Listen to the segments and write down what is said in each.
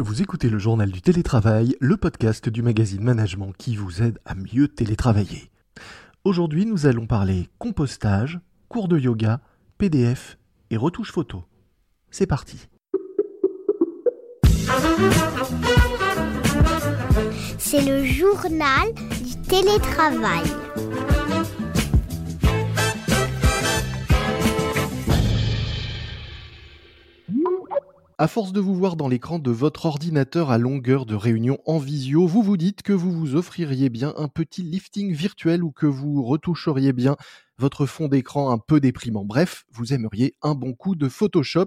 Vous écoutez le journal du télétravail, le podcast du magazine Management qui vous aide à mieux télétravailler. Aujourd'hui, nous allons parler compostage, cours de yoga, PDF et retouche photo. C'est parti. C'est le journal du télétravail. À force de vous voir dans l'écran de votre ordinateur à longueur de réunion en visio, vous vous dites que vous vous offririez bien un petit lifting virtuel ou que vous retoucheriez bien votre fond d'écran un peu déprimant. Bref, vous aimeriez un bon coup de Photoshop.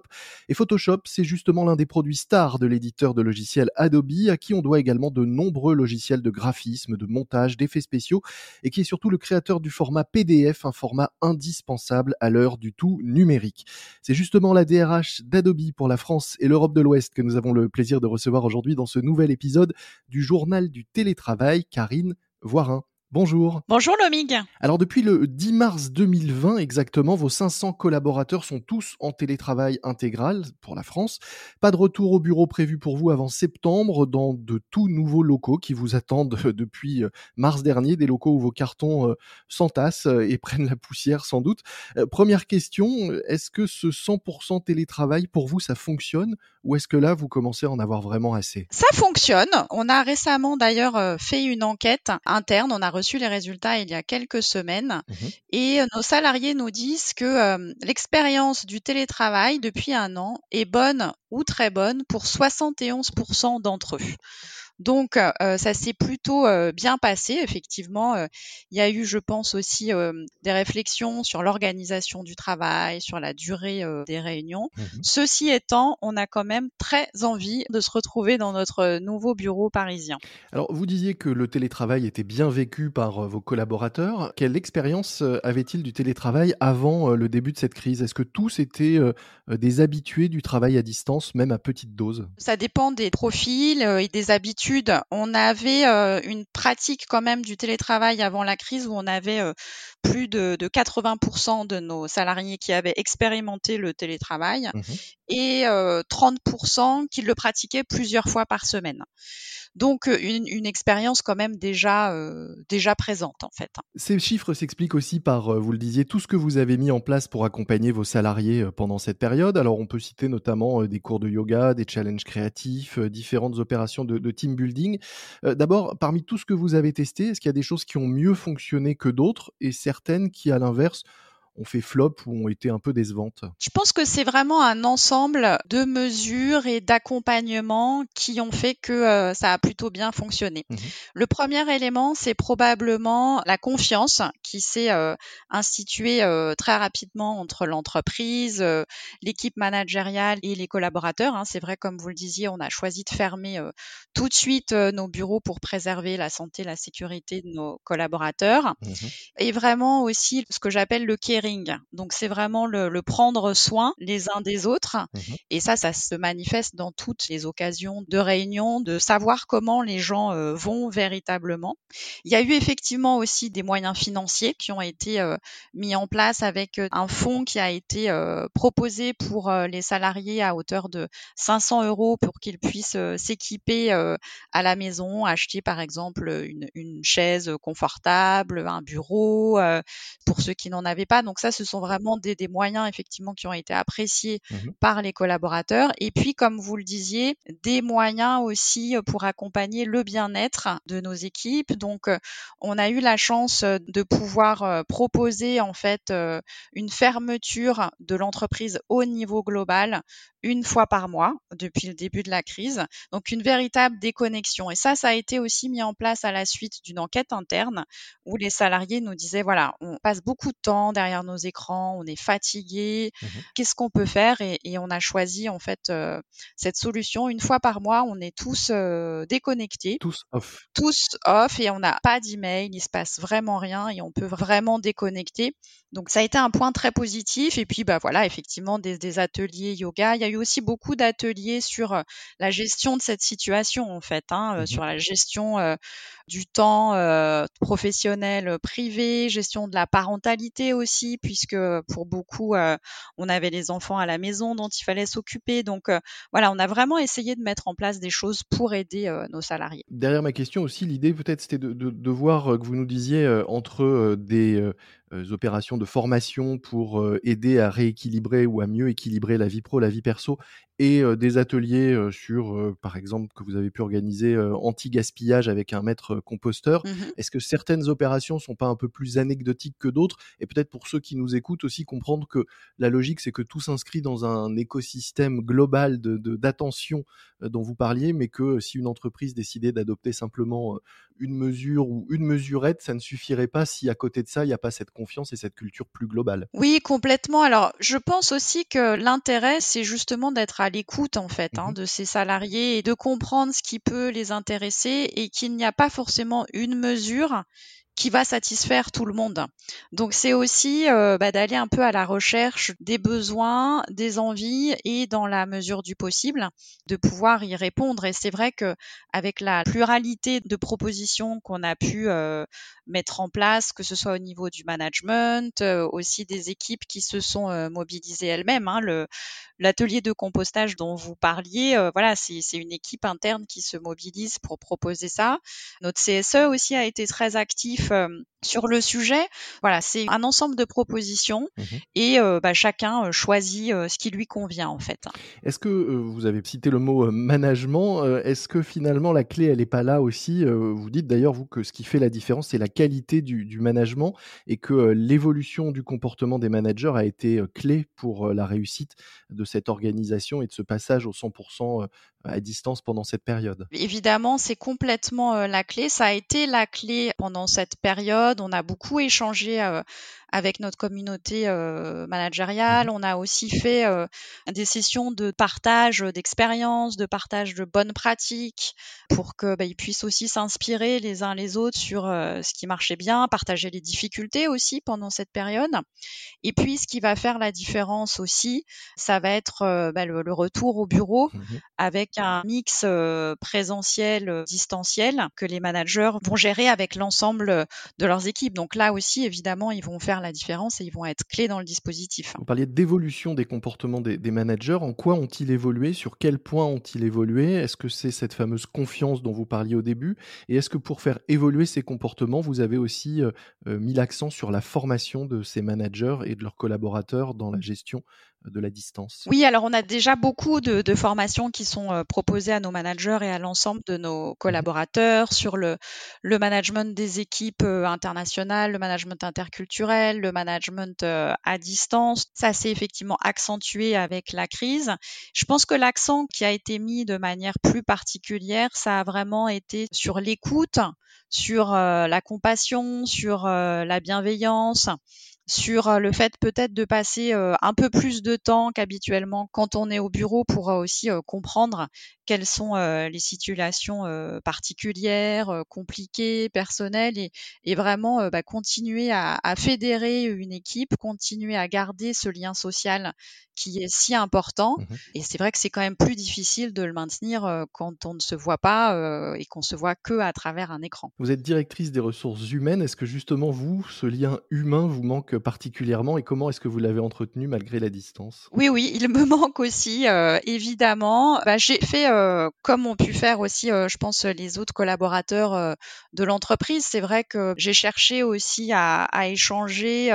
Et Photoshop, c'est justement l'un des produits stars de l'éditeur de logiciels Adobe, à qui on doit également de nombreux logiciels de graphisme, de montage, d'effets spéciaux, et qui est surtout le créateur du format PDF, un format indispensable à l'heure du tout numérique. C'est justement la DRH d'Adobe pour la France et l'Europe de l'Ouest que nous avons le plaisir de recevoir aujourd'hui dans ce nouvel épisode du journal du télétravail, Karine Voirin. Bonjour. Bonjour Lomig. Alors depuis le 10 mars 2020 exactement, vos 500 collaborateurs sont tous en télétravail intégral pour la France. Pas de retour au bureau prévu pour vous avant septembre dans de tout nouveaux locaux qui vous attendent depuis euh, mars dernier, des locaux où vos cartons euh, s'entassent euh, et prennent la poussière sans doute. Première question, est-ce que ce 100% télétravail pour vous ça fonctionne ou est-ce que là vous commencez à en avoir vraiment assez? Ça fonctionne. On a récemment d'ailleurs fait une enquête interne, on a reçu les résultats il y a quelques semaines mmh et nos salariés nous disent que l'expérience du télétravail depuis un an est bonne ou très bonne pour 71% d'entre eux. Donc ça s'est plutôt bien passé. Effectivement, il y a eu, je pense aussi, des réflexions sur l'organisation du travail, sur la durée des réunions. Mmh Ceci étant, on a quand même très envie de se retrouver dans notre nouveau bureau parisien. Alors, vous disiez que le télétravail était bien vécu par vos collaborateurs. Quelle expérience avait-il du télétravail avant le début de cette crise? Est-ce que tous étaient des habitués du travail à distance, même à petite dose? Ça dépend des profils et des habitudes on avait euh, une pratique quand même du télétravail avant la crise où on avait euh, plus de, 80% de nos salariés qui avaient expérimenté le télétravail mmh et 30% euh, qui le pratiquaient plusieurs fois par semaine. Donc une, expérience quand même déjà, déjà présente en fait. Ces chiffres s'expliquent aussi par, vous le disiez, tout ce que vous avez mis en place pour accompagner vos salariés pendant cette période. Alors on peut citer notamment des cours de yoga, des challenges créatifs, différentes opérations de, de team building. D'abord, parmi tout ce que vous avez testé, est-ce qu'il y a des choses qui ont mieux fonctionné que d'autres et certaines qui, à l'inverse, ont fait flop ou ont été un peu décevantes Je pense que c'est vraiment un ensemble de mesures et d'accompagnement qui ont fait que euh, ça a plutôt bien fonctionné. Mmh Le premier élément, c'est probablement la confiance qui s'est euh, instituée euh, très rapidement entre l'entreprise, l'équipe managériale et les collaborateurs. Hein. C'est vrai, comme vous le disiez, on a choisi de fermer tout de suite nos bureaux pour préserver la santé, la sécurité de nos collaborateurs. Mmh et vraiment aussi ce que j'appelle le caring donc c'est vraiment le, prendre soin les uns des autres. Mmh et ça, ça se manifeste dans toutes les occasions de réunion, de savoir comment les gens euh, vont véritablement. Il y a eu effectivement aussi des moyens financiers qui ont été euh, mis en place avec euh, un fonds qui a été proposé pour les salariés à hauteur de 500 euros pour qu'ils puissent s'équiper à la maison, acheter par exemple une, une chaise confortable, un bureau pour ceux qui n'en avaient pas. Donc ça, ce sont vraiment des, moyens effectivement qui ont été appréciés mmh par les collaborateurs. Et puis, comme vous le disiez, des moyens aussi euh, pour accompagner le bien-être de nos équipes. Donc, euh, on a eu la chance euh, de pouvoir proposer en fait une fermeture de l'entreprise au niveau global une fois par mois depuis le début de la crise. Donc une véritable déconnexion. Et ça, ça a été aussi mis en place à la suite d'une enquête interne où les salariés nous disaient, voilà, on passe beaucoup de temps derrière nos écrans, on est fatigué, mmh qu'est-ce qu'on peut faire et, on a choisi en fait euh, cette solution. Une fois par mois, on est tous euh, déconnectés. Tous off. Tous off et on n'a pas d'email, il se passe vraiment rien et on peut vraiment déconnecter. Donc ça a été un point très positif. Et puis bah voilà, effectivement des, des ateliers yoga. Il y a eu aussi beaucoup d'ateliers sur la gestion de cette situation en fait, hein, mmh sur la gestion du temps professionnel privé, gestion de la parentalité aussi, puisque pour beaucoup, on avait les enfants à la maison dont il fallait s'occuper. Donc voilà, on a vraiment essayé de mettre en place des choses pour aider nos salariés. Derrière ma question aussi, l'idée peut-être c'était de, de, voir que vous nous disiez entre des opérations de formation pour aider à rééquilibrer ou à mieux équilibrer la vie pro, la vie perso et des ateliers sur, par exemple, que vous avez pu organiser anti-gaspillage avec un maître composteur. Mmh Est-ce que certaines opérations sont pas un peu plus anecdotiques que d'autres? Et peut-être pour ceux qui nous écoutent aussi comprendre que la logique, c'est que tout s'inscrit dans un écosystème global de d'attention dont vous parliez, mais que si une entreprise décidait d'adopter simplement une mesure ou une mesurette, ça ne suffirait pas si à côté de ça, il n'y a pas cette confiance et cette culture plus globale. Oui, complètement. Alors, je pense aussi que l'intérêt, c'est justement d'être à l'écoute, en fait, hein, mmh de ces salariés et de comprendre ce qui peut les intéresser et qu'il n'y a pas forcément une mesure qui va satisfaire tout le monde. Donc c'est aussi euh, bah, d'aller un peu à la recherche des besoins, des envies et dans la mesure du possible de pouvoir y répondre. Et c'est vrai que avec la pluralité de propositions qu'on a pu euh, mettre en place, que ce soit au niveau du management, euh, aussi des équipes qui se sont mobilisées elles-mêmes. Hein, l'atelier de compostage dont vous parliez, voilà, c'est, c'est une équipe interne qui se mobilise pour proposer ça. Notre CSE aussi a été très actif sur le sujet. Voilà, c'est un ensemble de propositions mmh et bah, chacun choisit ce qui lui convient en fait. Est-ce que vous avez cité le mot management Est-ce que finalement la clé elle n'est pas là aussi Vous dites d'ailleurs vous que ce qui fait la différence c'est la qualité du, du, management et que l'évolution du comportement des managers a été clé pour la réussite de cette organisation et de ce passage au 100% à distance pendant cette période? Évidemment, c'est complètement la clé. Ça a été la clé pendant cette période. On a beaucoup échangé avec notre communauté euh, managériale. Mmh on a aussi fait euh, des sessions de partage d'expériences, de partage de bonnes pratiques pour qu'ils bah, puissent aussi s'inspirer les uns les autres sur euh, ce qui marchait bien, partager les difficultés aussi pendant cette période. Et puis, ce qui va faire la différence aussi, ça va être bah, le, retour au bureau mmh avec un mix présentiel, distanciel que les managers vont gérer avec l'ensemble de leurs équipes. Donc là aussi, évidemment, ils vont faire la différence et ils vont être clés dans le dispositif. Vous parliez d'évolution des comportements des, managers. En quoi ont-ils évolué? Sur quel point ont-ils évolué? Est-ce que c'est cette fameuse confiance dont vous parliez au début? Et est-ce que pour faire évoluer ces comportements, vous avez aussi euh, euh, mis l'accent sur la formation de ces managers et de leurs collaborateurs dans la gestion de la distance Oui, alors on a déjà beaucoup de, formations qui sont euh, proposées à nos managers et à l'ensemble de nos collaborateurs sur le, le management des équipes euh, internationales, le management interculturel, le management euh, à distance. Ça s'est effectivement accentué avec la crise. Je pense que l'accent qui a été mis de manière plus particulière, ça a vraiment été sur l'écoute, sur la compassion, sur la bienveillance sur le fait peut-être de passer un peu plus de temps qu'habituellement quand on est au bureau pour aussi comprendre quelles sont les situations particulières, compliquées, personnelles et, et vraiment bah, continuer à, à, fédérer une équipe, continuer à garder ce lien social qui est si important. Mmh et c'est vrai que c'est quand même plus difficile de le maintenir quand on ne se voit pas et qu'on se voit que à travers un écran. Vous êtes directrice des ressources humaines. Est-ce que justement vous, ce lien humain vous manque particulièrement et comment est-ce que vous l'avez entretenu malgré la distance? Oui, oui, il me manque aussi, évidemment. Bah, j'ai fait comme ont pu faire aussi, je pense, les autres collaborateurs de l'entreprise. C'est vrai que j'ai cherché aussi à, échanger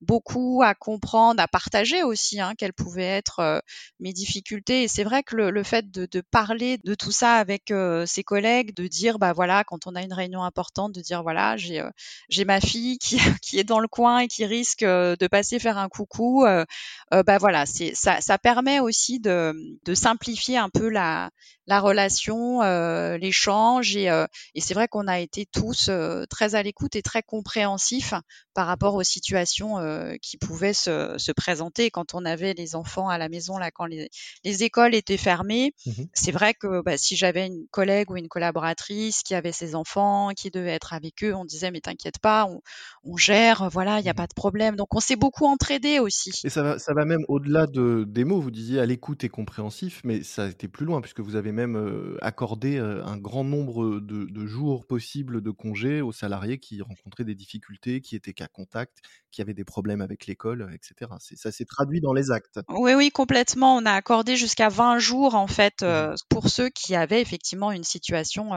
beaucoup, à comprendre, à partager aussi hein, quelles pouvaient être mes difficultés. Et c'est vrai que le, fait de, parler de tout ça avec ses collègues, de dire bah voilà, quand on a une réunion importante, de dire voilà, j'ai ma fille qui, est dans le coin et qui risque de passer faire un coucou. bah voilà, ça, permet aussi de simplifier un peu la la relation, euh, l'échange. Et, euh, et c'est vrai qu'on a été tous euh, très à l'écoute et très compréhensifs par rapport aux situations qui pouvaient se, se, présenter quand on avait les enfants à la maison, là, quand les, les écoles étaient fermées. Mmh c'est vrai que bah, si j'avais une collègue ou une collaboratrice qui avait ses enfants, qui devait être avec eux, on disait mais t'inquiète pas, on, on, gère, voilà, il n'y a mmh pas de problème. Donc on s'est beaucoup entraidé aussi. Et ça va, ça va même au-delà de, des mots. Vous disiez à l'écoute et compréhensif, mais ça a été plus loin puisque puisque vous avez même accordé un grand nombre de, jours possibles de congés aux salariés qui rencontraient des difficultés, qui étaient cas contact, qui avaient des problèmes avec l'école, etc. Ça s'est traduit dans les actes. Oui, oui, complètement. On a accordé jusqu'à 20 jours, en fait, mmh pour ceux qui avaient effectivement une situation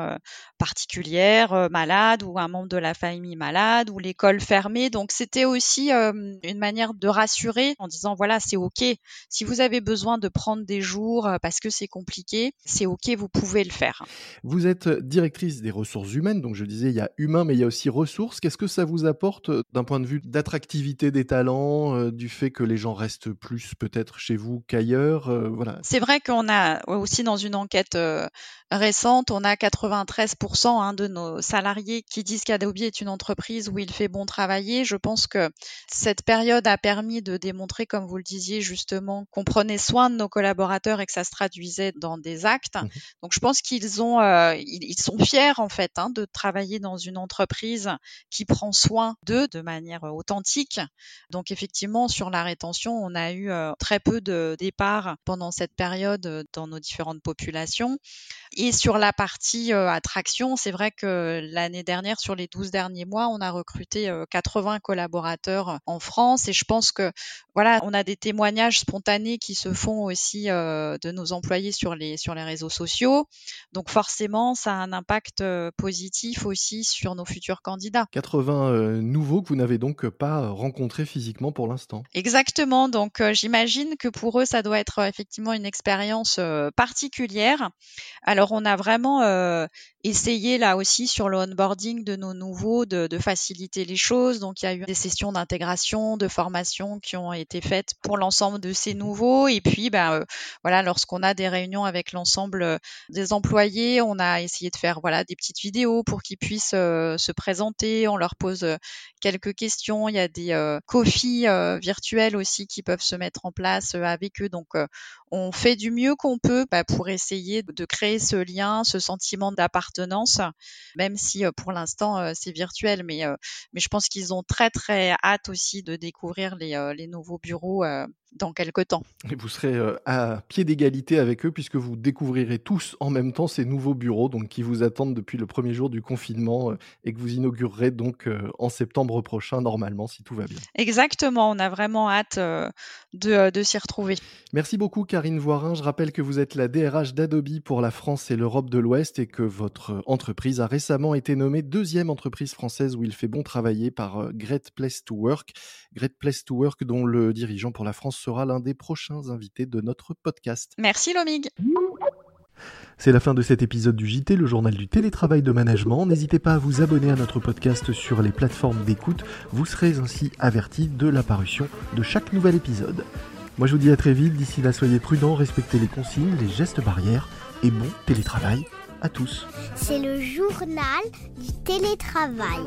particulière, malade ou un membre de la famille malade ou l'école fermée. Donc, c'était aussi une manière de rassurer en disant, voilà, c'est OK. Si vous avez besoin de prendre des jours parce que c'est compliqué, c'est OK, vous pouvez le faire. Vous êtes directrice des ressources humaines, donc je disais, il y a humain, mais il y a aussi ressources. Qu'est-ce que ça vous apporte d'un point de vue d'attractivité des talents, du fait que les gens restent plus peut-être chez vous qu'ailleurs voilà. C'est vrai qu'on a aussi dans une enquête récente, on a 93% hein, de nos salariés qui disent qu'Adobe est une entreprise où il fait bon travailler. Je pense que cette période a permis de démontrer, comme vous le disiez justement, qu'on prenait soin de nos collaborateurs et que ça se traduisait dans des actes. Mmh Donc je pense qu'ils ont, euh, ils, sont fiers en fait hein, de travailler dans une entreprise qui prend soin d'eux de manière authentique. Donc effectivement sur la rétention, on a eu euh, très peu de départs pendant cette période euh, dans nos différentes populations. Et sur la partie attraction, c'est vrai que l'année dernière, sur les 12 derniers mois, on a recruté 80 collaborateurs en France et je pense que voilà, on a des témoignages spontanés qui se font aussi de nos employés sur les sur les réseaux sociaux. Donc forcément, ça a un impact positif aussi sur nos futurs candidats. 80 nouveaux que vous n'avez donc pas rencontrés physiquement pour l'instant. Exactement. Donc j'imagine que pour eux, ça doit être effectivement une expérience particulière. Alors on a vraiment essayé là aussi sur le onboarding de nos nouveaux de, faciliter les choses. Donc il y a eu des sessions d'intégration, de formation qui ont été faites pour l'ensemble de ces nouveaux. Et puis ben voilà, lorsqu'on a des réunions avec l'ensemble des employés, on a essayé de faire voilà des petites vidéos pour qu'ils puissent se présenter. On leur pose quelques questions. Il y a des coffees virtuels aussi qui peuvent se mettre en place avec eux. Donc on fait du mieux qu'on peut bah, pour essayer de créer ce lien, ce sentiment d'appartenance, même si euh, pour l'instant euh, c'est virtuel, mais, euh, mais je pense qu'ils ont très très hâte aussi de découvrir les nouveaux bureaux dans quelques temps. Et vous serez à pied d'égalité avec eux puisque vous découvrirez tous en même temps ces nouveaux bureaux donc, qui vous attendent depuis le premier jour du confinement et que vous inaugurerez donc en septembre prochain normalement si tout va bien. Exactement, on a vraiment hâte de, de s'y retrouver. Merci beaucoup Karine Voirin. Je rappelle que vous êtes la DRH d'Adobe pour la France et l'Europe de l'Ouest et que votre entreprise a récemment été nommée deuxième entreprise française où il fait bon travailler par euh, Great Place to Work. Great Place to Work dont le dirigeant pour la France sera l'un des prochains invités de notre podcast. Merci Lomig. C'est la fin de cet épisode du JT, le journal du télétravail de management. N'hésitez pas à vous abonner à notre podcast sur les plateformes d'écoute. Vous serez ainsi averti de l'apparition de chaque nouvel épisode. Moi je vous dis à très vite, d'ici là soyez prudents, respectez les consignes, les gestes barrières et bon télétravail à tous. C'est le journal du télétravail.